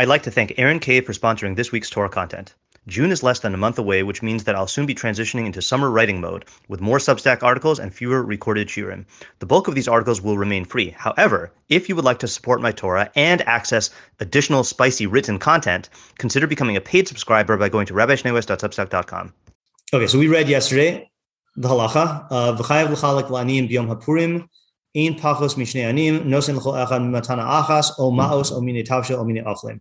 I'd like to thank Aaron Cave for sponsoring this week's Torah content. June is less than a month away, which means that I'll soon be transitioning into summer writing mode with more Substack articles and fewer recorded shiurim. The bulk of these articles will remain free. However, if you would like to support my Torah and access additional spicy written content, consider becoming a paid subscriber by going to rabbischneeweiss.substack.com. Okay, so we read yesterday the halacha of v'chayav l'chalik la'anim b'yom hapurim ein pachos mishnei anim nosen l'chol echad matana achas o ma'os o mini tavshel o mini achlim.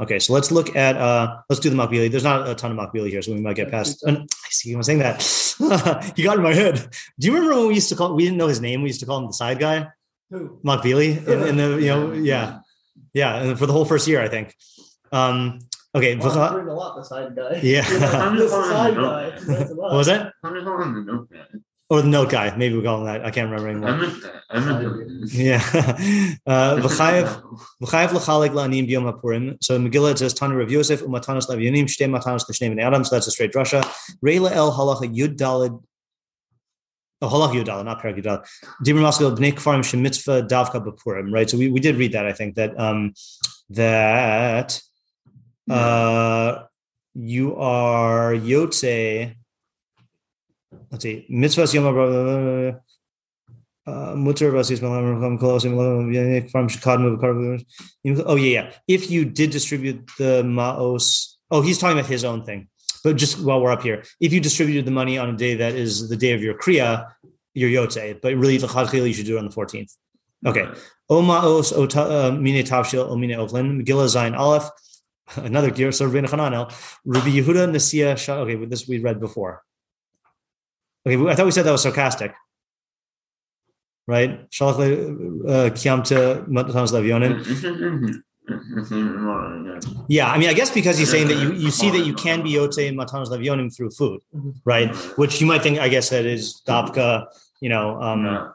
Okay, so let's look at uh let's do the makbili. There's not a ton of makbili here, so we might get past. I see I'm saying that. he got in my head. Do you remember when we used to call? We didn't know his name. We used to call him the side guy. Who? Makbili in, in the you know yeah yeah and for the whole first year I think. Um, okay, Well, I'm a lot, the side guy. Yeah. the side guy. That's a lot. what was that? I'm just on the note guy. Or the note guy? Maybe we call him that. I can't remember anymore. meant that. I meant that. Yeah. Uh, v'chayev V'chayev l'chalik la'anim b'yom hapurim. So in Megillah it says Tanu Rav Yosef umatanos l'avyonim shtei matanos l'shnei b'nei Adam. So that's a straight drasha. Reila el halacha yud dalid. Oh, halach yud dalid, not parak yud dalid. Dibur maskal b'nei kfarim shemitzvah davka b'purim. Right. So we, we did read that. I think that um that uh you are yotze. Let's see. Mitzvahs yom ha- uh, mutter from Chicago. Oh yeah, yeah. If you did distribute the maos, oh, he's talking about his own thing. But just while we're up here, if you distributed the money on a day that is the day of your kriya, your yotze. But really, the you should do it on the fourteenth. Okay. O maos o ta- uh, mine tavshil o mine oflin Megillah Zayin Aleph. Another gear. So Rabbi Rabbi Yehuda Nasiya. Okay, this we read before. Okay, I thought we said that was sarcastic right? Shalach uh, kiyamta matanos levionim. Yeah, I mean, I guess because he's saying that you, you see that you can be mm-hmm. yote matanos levionim through food, mm-hmm. right? Which you might think, I guess, that is davka, you know, um,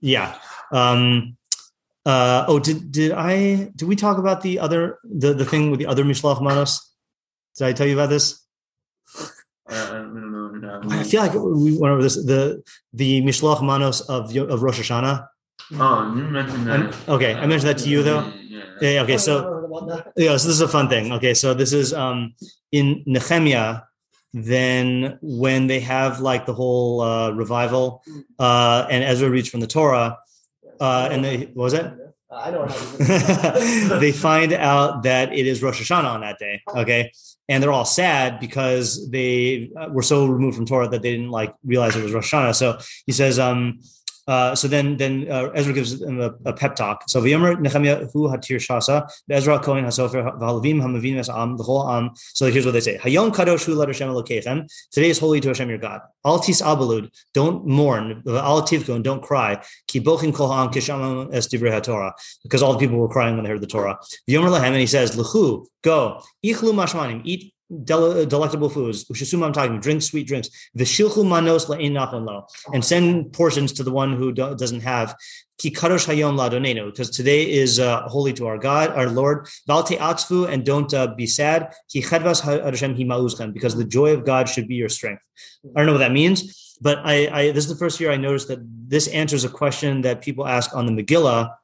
yeah. Um, uh, oh, did did I did we talk about the other the the thing with the other mishlach manos? Did I tell you about this? Uh, I feel like we went over this the the mishlach manos of of Rosh Hashanah. Oh, you mentioned that. Okay, I mentioned that to you though. Yeah. Yeah, okay, so never heard about that. yeah, so this is a fun thing. Okay, so this is um in Nehemiah. Then when they have like the whole uh, revival, uh, and Ezra reads from the Torah, uh, and they what was it? I know happened. they find out that it is Rosh Hashanah on that day. Okay, and they're all sad because they uh, were so removed from Torah that they didn't like realize it was Rosh Hashanah. So he says, um, uh, so then then uh, Ezra gives them a, a pep talk. So v'yomer Nehemiah hu hatir shasa Ezra Kohen hasofer v'halavim hamavim es am the whole am. So here's what they say: Hayom kadosh hu Hashem elokechem. Today is holy to Hashem your God. Al tis abalud. Don't mourn. Al tivkon. Don't cry. Ki bochim kol ha'am kishamam es divrei haTorah. Because all the people were crying when they heard the Torah. V'yomer lahem and he says, L'chu, go. Ichlu mashmanim. Eat del- delectable foods. Ushasum I'm talking. Drink sweet drinks. V'shilchu manos lo. And send portions to the one who do- doesn't have. Ki kadosh hayom ladonenu. Because today is uh, holy to our God, our Lord. Valte atzfu and don't uh, be sad. Ki chedvas Hashem himauzchem. Because the joy of God should be your strength. I don't know what that means, but I, I this is the first year I noticed that this answers a question that people ask on the Megillah,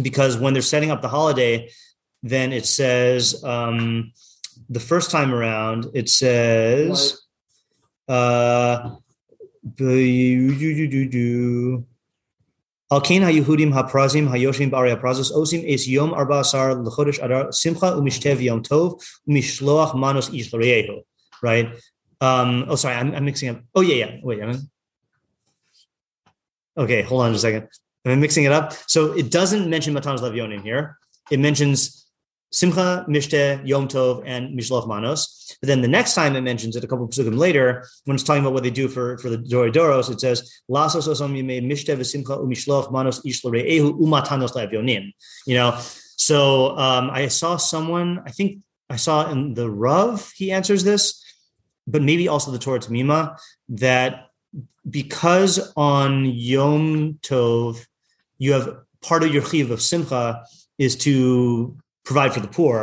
because when they're setting up the holiday, then it says um, the first time around it says uh, Al kain haYehudim haprazim hayoshim b'ari haprazos osim es yom arba asar lechodesh adar simcha umishtev yom tov umishloach manos ish. Right. Um, oh, sorry, I'm, I'm mixing up. Oh, yeah, yeah. Wait, I'm. Okay, hold on just a second. I'm mixing it up. So it doesn't mention Matanos Levionim here. It mentions Simcha, Mishte, Yom Tov, and Mishloch Manos. But then the next time it mentions it, a couple of psukim later, when it's talking about what they do for, for the Dori Doros, it says, Lasos osom yimei Mishte v'simcha umishloch manos ish l're'ehu umatanos levionim. You know, so um, I saw someone, I think I saw in the Rav, he answers this, but maybe also the Torah Tamima, that because on Yom Tov, you have part of your chiv of simcha is to provide for the poor.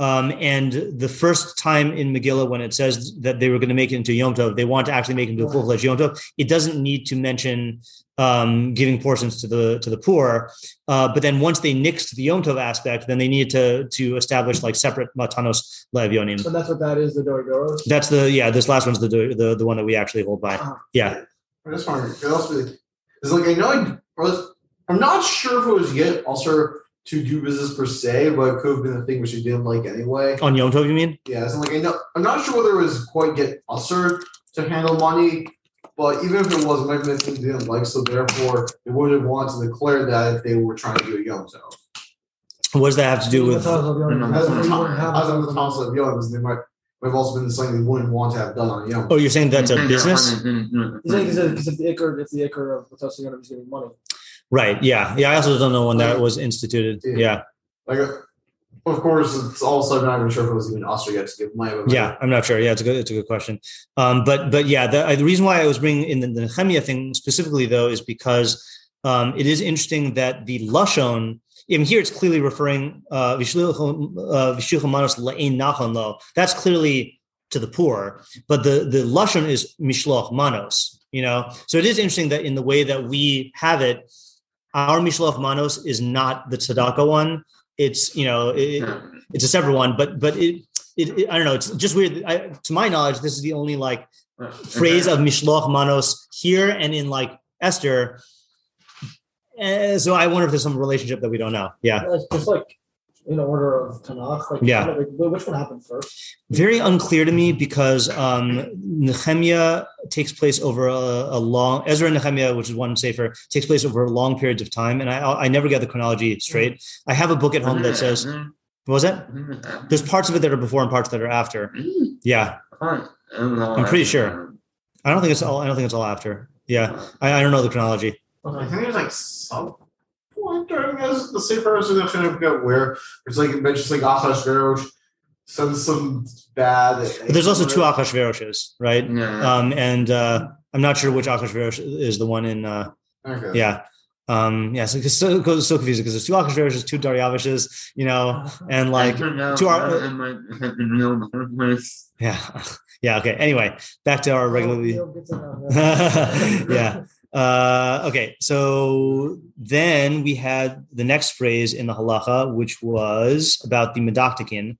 Um, and the first time in Megillah, when it says that they were going to make it into Yom Tov, they want to actually make it into a full fledged Yom Tov. It doesn't need to mention um, giving portions to the to the poor. Uh, but then once they nixed the Yom Tov aspect, then they needed to to establish like separate matanos le'avyonim. So that's what that is, the Dorigoros. That's the yeah. This last one's the the the one that we actually hold by. Uh-huh. Yeah. I just wondering, could also be, like I know I was, I'm not sure if it was yet also to do business per se, but it could have been a thing which you didn't like anyway. On Yom Tov, you mean? Yeah, so like I know, I'm not sure whether it was quite yet usher to handle money, but even if it was, it might have been a thing they didn't like, so therefore they would have wanted to declare that if they were trying to do a Yom Tov. What does that have to do with? As on the concept of Yom, they might might have also been something they wouldn't want to have done on Yom. Oh, you're saying that's a mm-hmm. business, mm-hmm. Mm-hmm. He's saying because if the Iker, if the Iker of the Tosin is getting money. Right? Yeah, yeah. I also don't know when that was instituted. Yeah, Like, uh, of course, it's also not even sure if it was even yet to give. But yeah. I'm not sure. Yeah, it's a good, it's a good question. Um, but but yeah, the, the reason why I was bringing in the, the Nehemiah thing specifically though is because um, it is interesting that the lashon. I mean, here it's clearly referring uh, "V'shilchim manos le'ein nachon lo." That's clearly to the poor, but the the lashon is mishloch manos. You know, so it is interesting that in the way that we have it, our mishloch manos is not the tzedakah one. It's you know it, it's a separate one, but but it, it, it I don't know. It's just weird. I, to my knowledge, this is the only like phrase of mishloch manos here and in like Esther. Uh, so I wonder if there's some relationship that we don't know. Yeah, It's just like in order of Tanakh. Like, Yeah. like, which one happened first? very unclear to me because um, Nehemiah takes place over a, a long Ezra and Nehemiah, which is one safer, takes place over long periods of time, and I I never get the chronology straight. Mm-hmm. I have a book at home that says mm-hmm. what was that? Mm-hmm. There's parts of it that are before and parts that are after. Yeah, I'm pretty sure. I don't think it's all. I don't think it's all after. Yeah, uh-huh. I, I don't know the chronology. I think there's like some point during this, the same person I kind of forget where it's like it mentions like Achashverosh sends some bad. But there's also two Achashveroshes, right? Yeah. Um, and uh, I'm not sure which Achashverosh is the one in. Uh, Okay. yeah. Um, yeah, so it's so, so, so confusing because there's two Achashveroshes, two Daryavishes, you know, and like, to our- it might have been real in the first place. yeah, yeah. Okay. Anyway, back to our regularly. Neil gets it now, Yeah. Uh, okay, so then we had the next phrase in the halacha, which was about the medaktikin.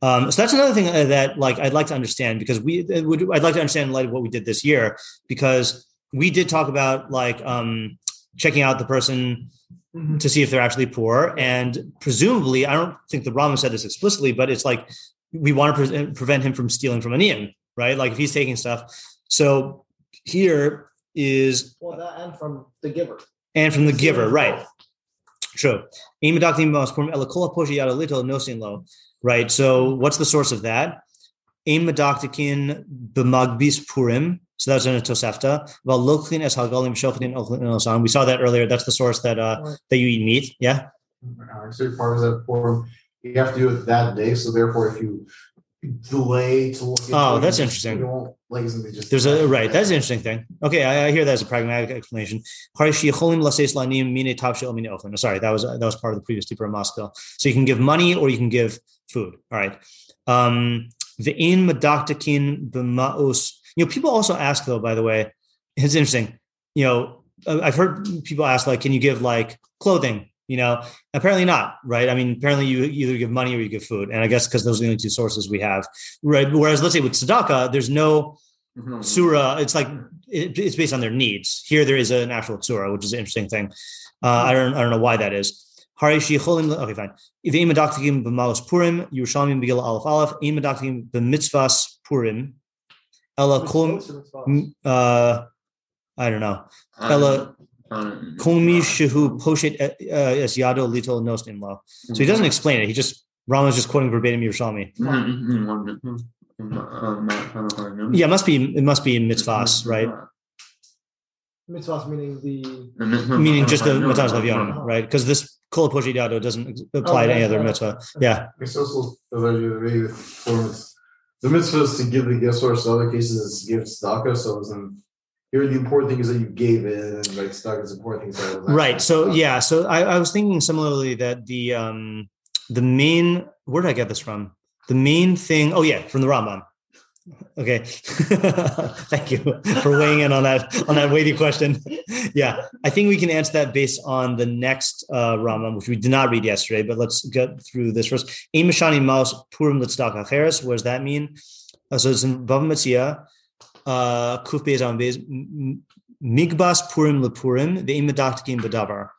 Um, so that's another thing uh, that, like, I'd like to understand because we, would, I'd like to understand in light of what we did this year because we did talk about like um, checking out the person Mhm. to see if they're actually poor, and presumably, I don't think the Rama said this explicitly, but it's like we want to pre- prevent him from stealing from Aniyim, right? Like if he's taking stuff. So here is Well, that and from the giver. and from the giver, right? True. Right. So what's the source of that? Aim b'magbis purim. So that's in a tosefta. Well, loklin es hagalim shochin osan. We saw that earlier. That's the source that uh that you eat meat. Yeah. Actually, part of that form you have to do it that day. So therefore, if you delay to look, Oh, that's interesting. Like it's gonna be just There's a right. That's an interesting thing. Okay, I, I hear that as a pragmatic explanation. Sorry, that was that was part of the previous deeper in Moscow. So you can give money or you can give food. All right. Um, the in medaktakin b'maos. You know, people also ask though. By the way, it's interesting. You know, I've heard people ask like, can you give like clothing? You know, apparently not, right? I mean, apparently you either give money or you give food, and I guess because those are the only two sources we have, right? Whereas, let's say with tzedakah, there's no surah. It's like it, it's based on their needs. Here there is an actual surah which is an interesting thing. Uh, i don't i don't know why that is. Okay fine. If im adaktikim b'malos purim yerushalmim begil aleph aleph im adaktikim b'mitzvahs purim ella kol uh i don't know. Ella- kol mi shehu poshet uh, uh es yado lito nos imlo so he doesn't explain it he just Rama's just quoting verbatim Yerushalmi. Yeah, it must be it must be in mitzvahs, right? Mm-hmm. Mitzvahs meaning the Meaning just the mitzvahs of right? Because this kol poshet yado doesn't oh, apply to any other mitzvah. Yeah, It's also the way the forms. The mitzvah is to give the gift source. In other cases, it's to give tzedakah. So it's in, here, are the important things that you gave in and like is the important thing. So it was right. So yeah, so I, I was thinking similarly that the um the main where did I get this from? The main thing, oh yeah, from the Rambam. Okay. Thank you for weighing in on that on that weighty question. Yeah, I think we can answer that based on the next uh Rambam, which we did not read yesterday, but let's get through this first. Amashani Maus Purim Litzdaka Acheres. What does that mean? Uh, so it's in Bava Metzia, uh Kuf Beis Am Beis Migbas Purim Lepurim, the Imadaktikim Badavar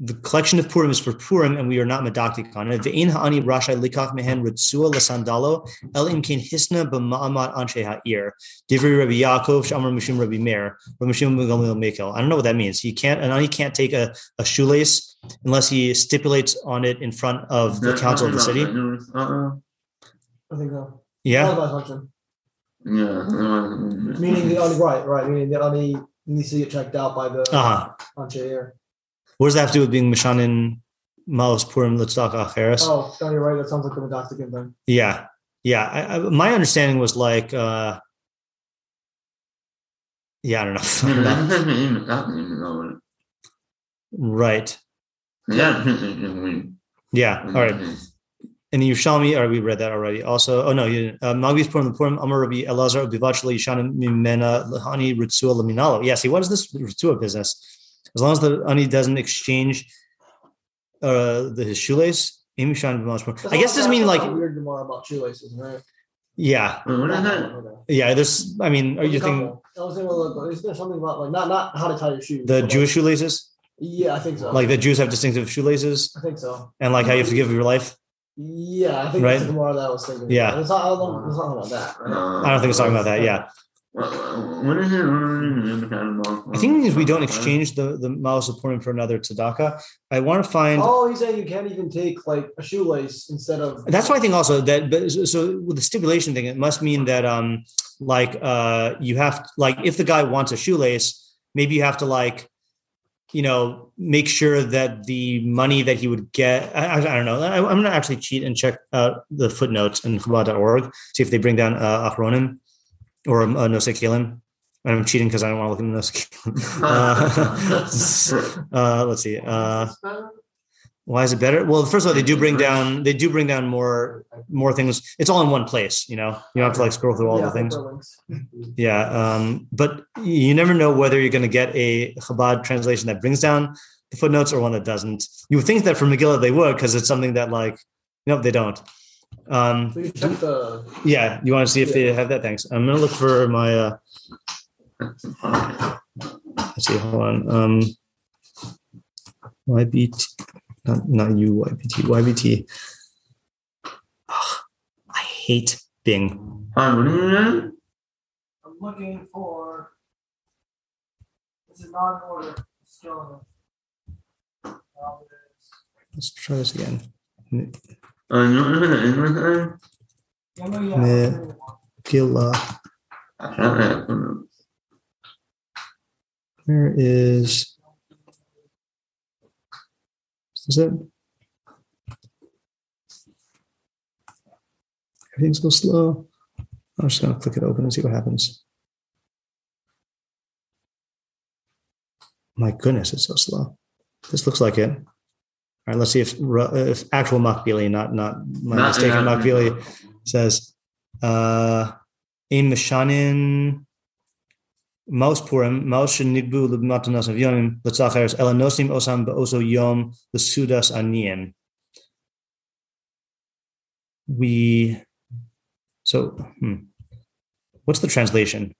the collection of Purim is for Purim, and we are not medactic on it. Ve'in ha'ani rashai likach mehen ritzua l'sandalo el im kin hisna b'ma'amat anshe ha'ir. Divri Rabbi Yaakov shamar mishum Rabbi Meir Rabbi mishum Gamliel Mekel. I don't know what that means. He can't, an ani can't take a, a shoelace unless he stipulates on it in front of the council of the city. Uh-uh. I think so. Yeah, was my assumption. Yeah. Meaning the only right, right. Meaning the only needs to get checked out by the uh huh. Anche here. What does that have to do with being Mishanin Maos Purim Litzdaka Acheres? Oh, no, you're right. That sounds like the Medoctic thing. Yeah, yeah. I, I, my understanding was like, uh yeah, I don't know. right. Yeah. Yeah. All right. And you show or we read that already. Also, oh no, you didn't. Uh, Purim the Purim Amar Rabbi Elazar Bivachla Yishana Mimena Lahani Ritzua Laminalo. Yeah, see, what is this Ritzua business? As long as the Ani doesn't exchange uh the his shoelace, Amy I guess this doesn't mean like weird more about shoelaces, right? yeah, What is that? Okay. yeah. There's, I mean, are you a thinking couple. I was thinking, well, there's something about like not not how to tie your shoes. the Jewish shoelaces? Yeah, I think so. Like the Jews have distinctive shoelaces, I think so. and like how you have to give your life. Yeah, I think Right. that's more that I was thinking. Yeah. it's not. I don't. It's not about that. Right? I don't think it's talking about that. Yeah, What is it? I think it means we don't exchange the the mouse of Purim for another tzedakah. I want to find. Oh, he's saying you can't even take like a shoelace instead of. That's why I think also that, but so- so with the stipulation thing, it must mean that um, like uh, you have like if the guy wants a shoelace, maybe you have to like, you know, make sure that the money that he would get. I, I, don't know. I, I'm gonna actually cheat and check uh, the footnotes in Chabad.org, see if they bring down uh, Achronim or uh, Nosei Kelim. And I'm cheating because I don't want to look into Nosei Kelim. Uh, uh, let's see. Uh, why is it better? Well, first of all, they do bring down they do bring down more more things. It's all in one place, you know. You don't have to like scroll through all yeah, the things. hyperlinks. Yeah, um, but you never know whether you're going to get a Chabad translation that brings down the footnotes or one that doesn't. You would think that for Megillah they would because it's something that like no, they don't. Um, So you the. yeah, you want to see if they have that? Thanks. I'm going to look for my. Uh, let's see. Hold on. Um, YBT, not not you. YBT. YBT. Ugh, I hate Bing. I'm looking for. This is not in order. Still. Let's try this again. Megillah. Where is? Is it? Everything's so slow. I'm just gonna click it open and see what happens. My goodness, it's so slow. This looks like it. All right, let's see if if actual Makbili, not not my Not- mistaken Makbili, says uh in Mishanin Maus Purim, Maus Shenigbu Libmatanas of Yomim, Litzacheres, Elanosim Osam Beoso Yom, the Sudas Aniyim. We so hmm. what's the translation?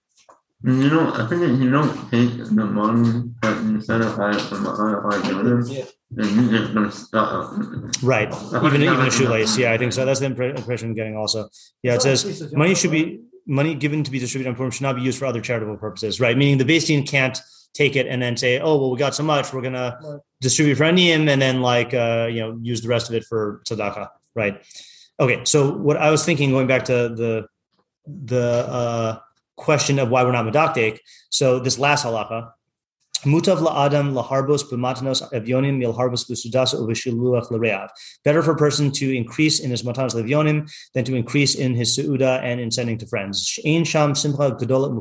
You know, I think you don't take the money that uh, you set aside from the IFI Yeah. and you just gonna. Right. Even even a shoelace. Yeah, I think so. That's the impression I'm getting also. Yeah, it says money should be money given to be distributed on Purim should not be used for other charitable purposes, right? Meaning the base can't take it and then say, oh, well, we got so much, we're gonna Right. distribute for Aniyim and then like uh, you know use the rest of it for tzedakah, right? Okay, so what I was thinking, going back to the the uh, question of why we're not medactic. So this last halacha, Mutav laharbos b'matanos b'sudas uveshiluach l'reav. Better for a person to increase in his matanos levyonim than to increase in his suuda and in sending to friends. Ein sham simcha gedolat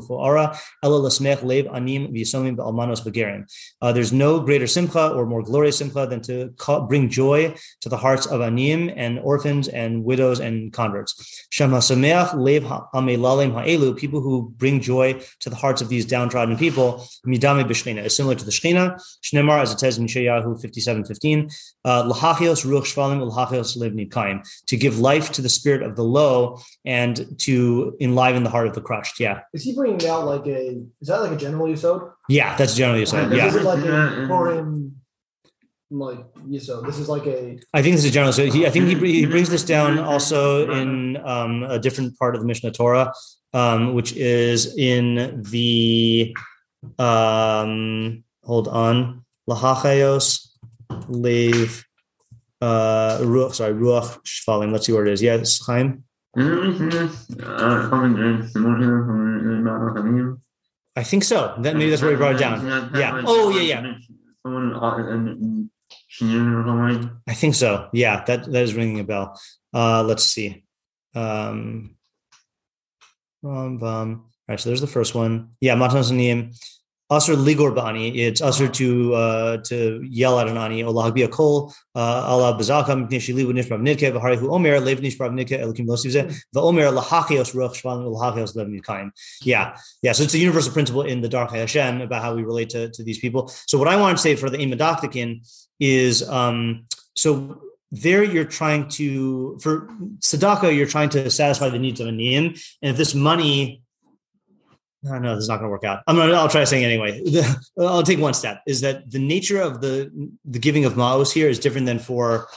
ela lasmech lev anim v'yisomim b'almanos v'gerim. Uh, There's no greater simcha or more glorious simcha than to bring joy to the hearts of anim and orphans and widows and converts. Shema sameach lev ha'elu. People who bring joy to the hearts of these downtrodden people. Midame is similar to the Shechina. Shnemar, as it says in Yeshayahu 57 15, uh, Lahachios ruach shvalim lahachios liv kaim, to give life to the spirit of the low and to enliven the heart of the crushed. Yeah. Is he bringing out like a? Is that like a general yisod? Yeah, that's generally said. Or Yeah. Is it like Yeah. a Purim, like yisod? This is like a. I think this is general. So he, I think he, he brings this down also in um, a different part of the Mishnah Torah, um, which is in the um, hold on lahachayos lev uh ruach sorry ruach shvalim. Let's see where it is. Yes, Chaim. I think so. That maybe that's where he brought it down. Yeah. Oh, yeah, yeah. I think so. Yeah, that that is ringing a bell. Uh, let's see. Um, um, all right, so there's the first one. Yeah, matanos aniyim. Ligor ba'ani. It's usher to uh, to yell at an ani. Allah be a kol. Allah bazakam nishili nishbrav nidke v'hari hu omer lev nishbrav nidke elokim losivze v'omer lahachios ruach shvan lahachios lev nidkaim. Yeah, yeah. So it's a universal principle in the Dark Hashem about how we relate to, to these people. So what I want to say for the Imadaktikin is um, so there you're trying to for tzedakah you're trying to satisfy the needs of a niyim, and if this money no, no, this is not going to work out. I'm gonna. I'll try saying anyway. The- I'll take one step. Is that the nature of the the giving of maos here is different than for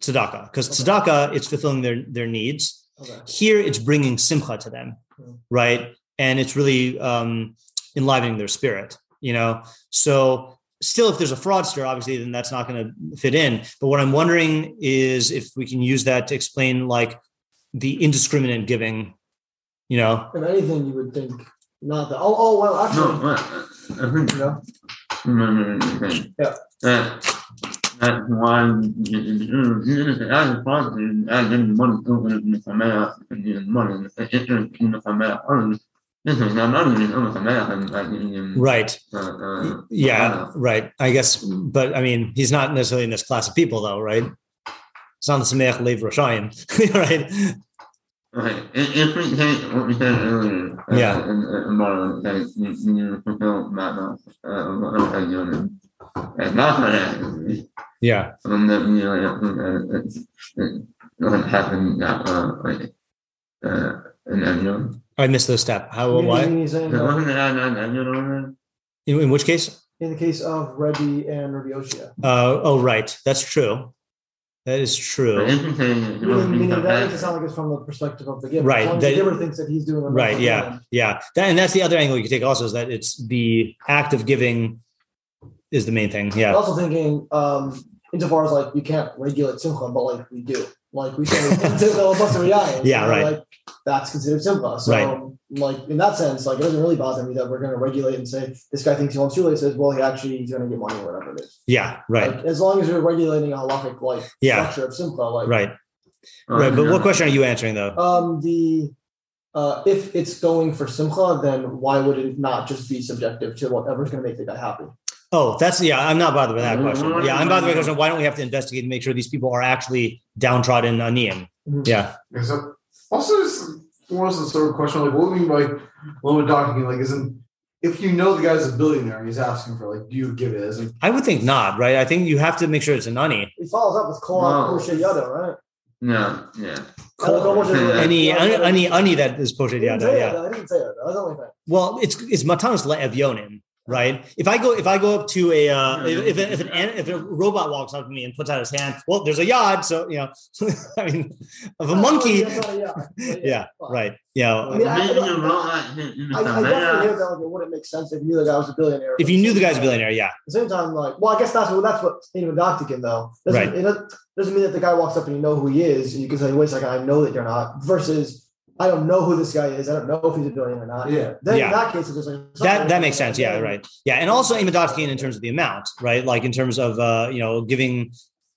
tzedakah because tzedakah it's fulfilling their their needs. Okay. Here it's bringing simcha to them, Mm. right? And it's really um, enlivening their spirit. You know, so still, if there's a fraudster, obviously, then that's not going to fit in. But what I'm wondering is if we can use that to explain like the indiscriminate giving. You know, If anything, you would think not that. Oh, oh well, No, actually, I think you know. Yeah. That, that's why as positive as in the money going in the family and the money in the family. This is not only in the family and right? uh, Yeah, right. I guess, but I mean, he's not necessarily in this class of people, though, right? It's not the Sameach Lev right? Right. If we take what we said earlier, uh, Yeah. in, in Marlon, that you, you fulfill Matt, uh, and you and not that, Yeah. um, that you know, uh, it's, it doesn't happen that, uh, like, uh, in Anion. I missed the step. How? Why? Meaning he's saying, It uh, wasn't that an Anion over In, in which case? in the case of Rebbe and Rabbi Yoshia. Uh, oh, right. That's true. That is true. If you say it Meaning, meaning that makes it sound like it's from the perspective of the giver. Right, As long that- the giver thinks that he's doing enough Right. Yeah. him. Yeah. That, and that's the other angle you can take also is that it's the act of giving is the main thing. I'm Yeah. also thinking, um, insofar as like you can't regulate simcha, but like we do. Like we say, yeah, Yeah, right. Like that's considered simcha. So, Right. like in that sense, like it doesn't really bother me that we're going to regulate and say this guy thinks he wants to. Says, well, he actually he's going to get money or whatever it is. Yeah. Right. Like, as long as you're regulating a halachic like Yeah. structure of simcha, like Right. uh, Right. But what question are you answering though? um the uh if it's going for simcha, then why would it not just be subjective to whatever's going to make the guy happy? Oh, that's yeah. I'm not bothered with that question. mm, Yeah, I'm bothered with the question. Why don't we have to investigate and make sure these people are actually downtrodden aniyim? Mhm. Yeah. Except also just wants the sort of question like what do you mean by loan docking? Like isn't if you know the guy's a billionaire he's asking for like do you give it as in I would think not, right? I think you have to make sure it's a ani. He follows up with kol Wow. Moshe Yada, right? Yeah, yeah. Kol Any any ani that is posted I didn't say Yeah. that. I didn't say that. That's the only thing. Well, it's it's matanos le'evyonim, right? If I go if I go up to a uh, if if, if an an- if a robot walks up to me and puts out his hand, well, there's a yard, so you know, I mean, of a monkey, Yeah, yeah, yeah. yeah, right, yeah. I mean, I- Maybe you wrote that in the I, I definitely hear that like, it wouldn't make sense if you knew the guy was a billionaire. If you knew the guy's a billionaire, yeah, At the same time, like, well, I guess that's what that's what even Doctican though. Doesn't, Right. It doesn't- doesn't mean that the guy walks up and you know who he is, and you can say, "Wait a second, I know that you're not." Versus I don't know who this guy is. I don't know if he's a billionaire or not. Yeah. Then Yeah. in that case, if there's like that that makes sense. Yeah, right. Yeah, and also imadotkin in terms of the amount, right? Like in terms of uh, you know giving,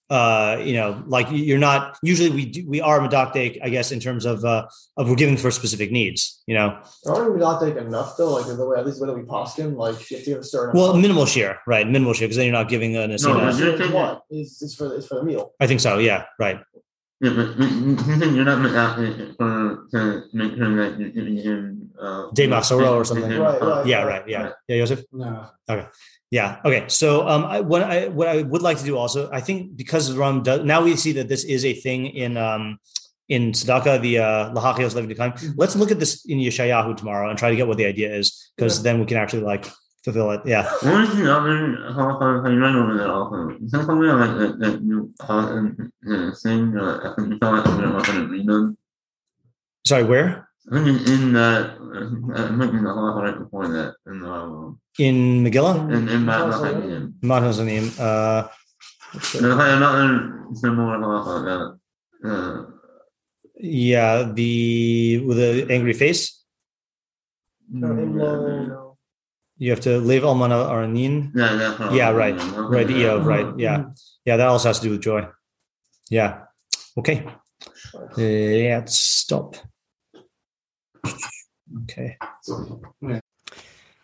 uh, you know, like you're not usually we do, we are medoctic, I guess, in terms of uh, of we're giving for specific needs. You know, Aren't we not like enough though? Like the way at least the way that we poskin, like you have to give a certain well, amount. minimal share, right? Minimal share because then you're not giving an No, asina. but- Share is what? Is is for is for the meal. I think so. Yeah, right. Yeah, but you're not meant out for to make sure that you you can uh De Masoro or something. Right, right. Yeah, right. Yeah, yeah, Joseph. No. Okay. Yeah. Okay. So, um, I, what I what I would like to do also, I think because Ram does now we see that this is a thing in um in Tzedakah, the uh Lahachios Levi Dekayim. Let's look at this in Yeshayahu tomorrow and try to get what the idea is, because then we can actually like fulfill it. Yeah. I? Sorry, where in, in that uh, might be the whole right before that in uh in Megillah? in in that Sounds like- in Mathazanim. Uh, another similar halacha that uh yeah, the with the angry face. No, in low, no. You have to live almana aranin. Yeah, that's what Yeah, right. Right. Yeah, right. Mm-hmm. Yeah. Yeah. That also has to do with joy. Yeah. Okay. Let's stop. Okay.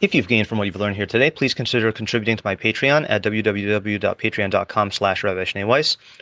If you've gained from what you've learned here today, please consider contributing to my Patreon at www.patreon.com slash Rabbi Schneeweiss.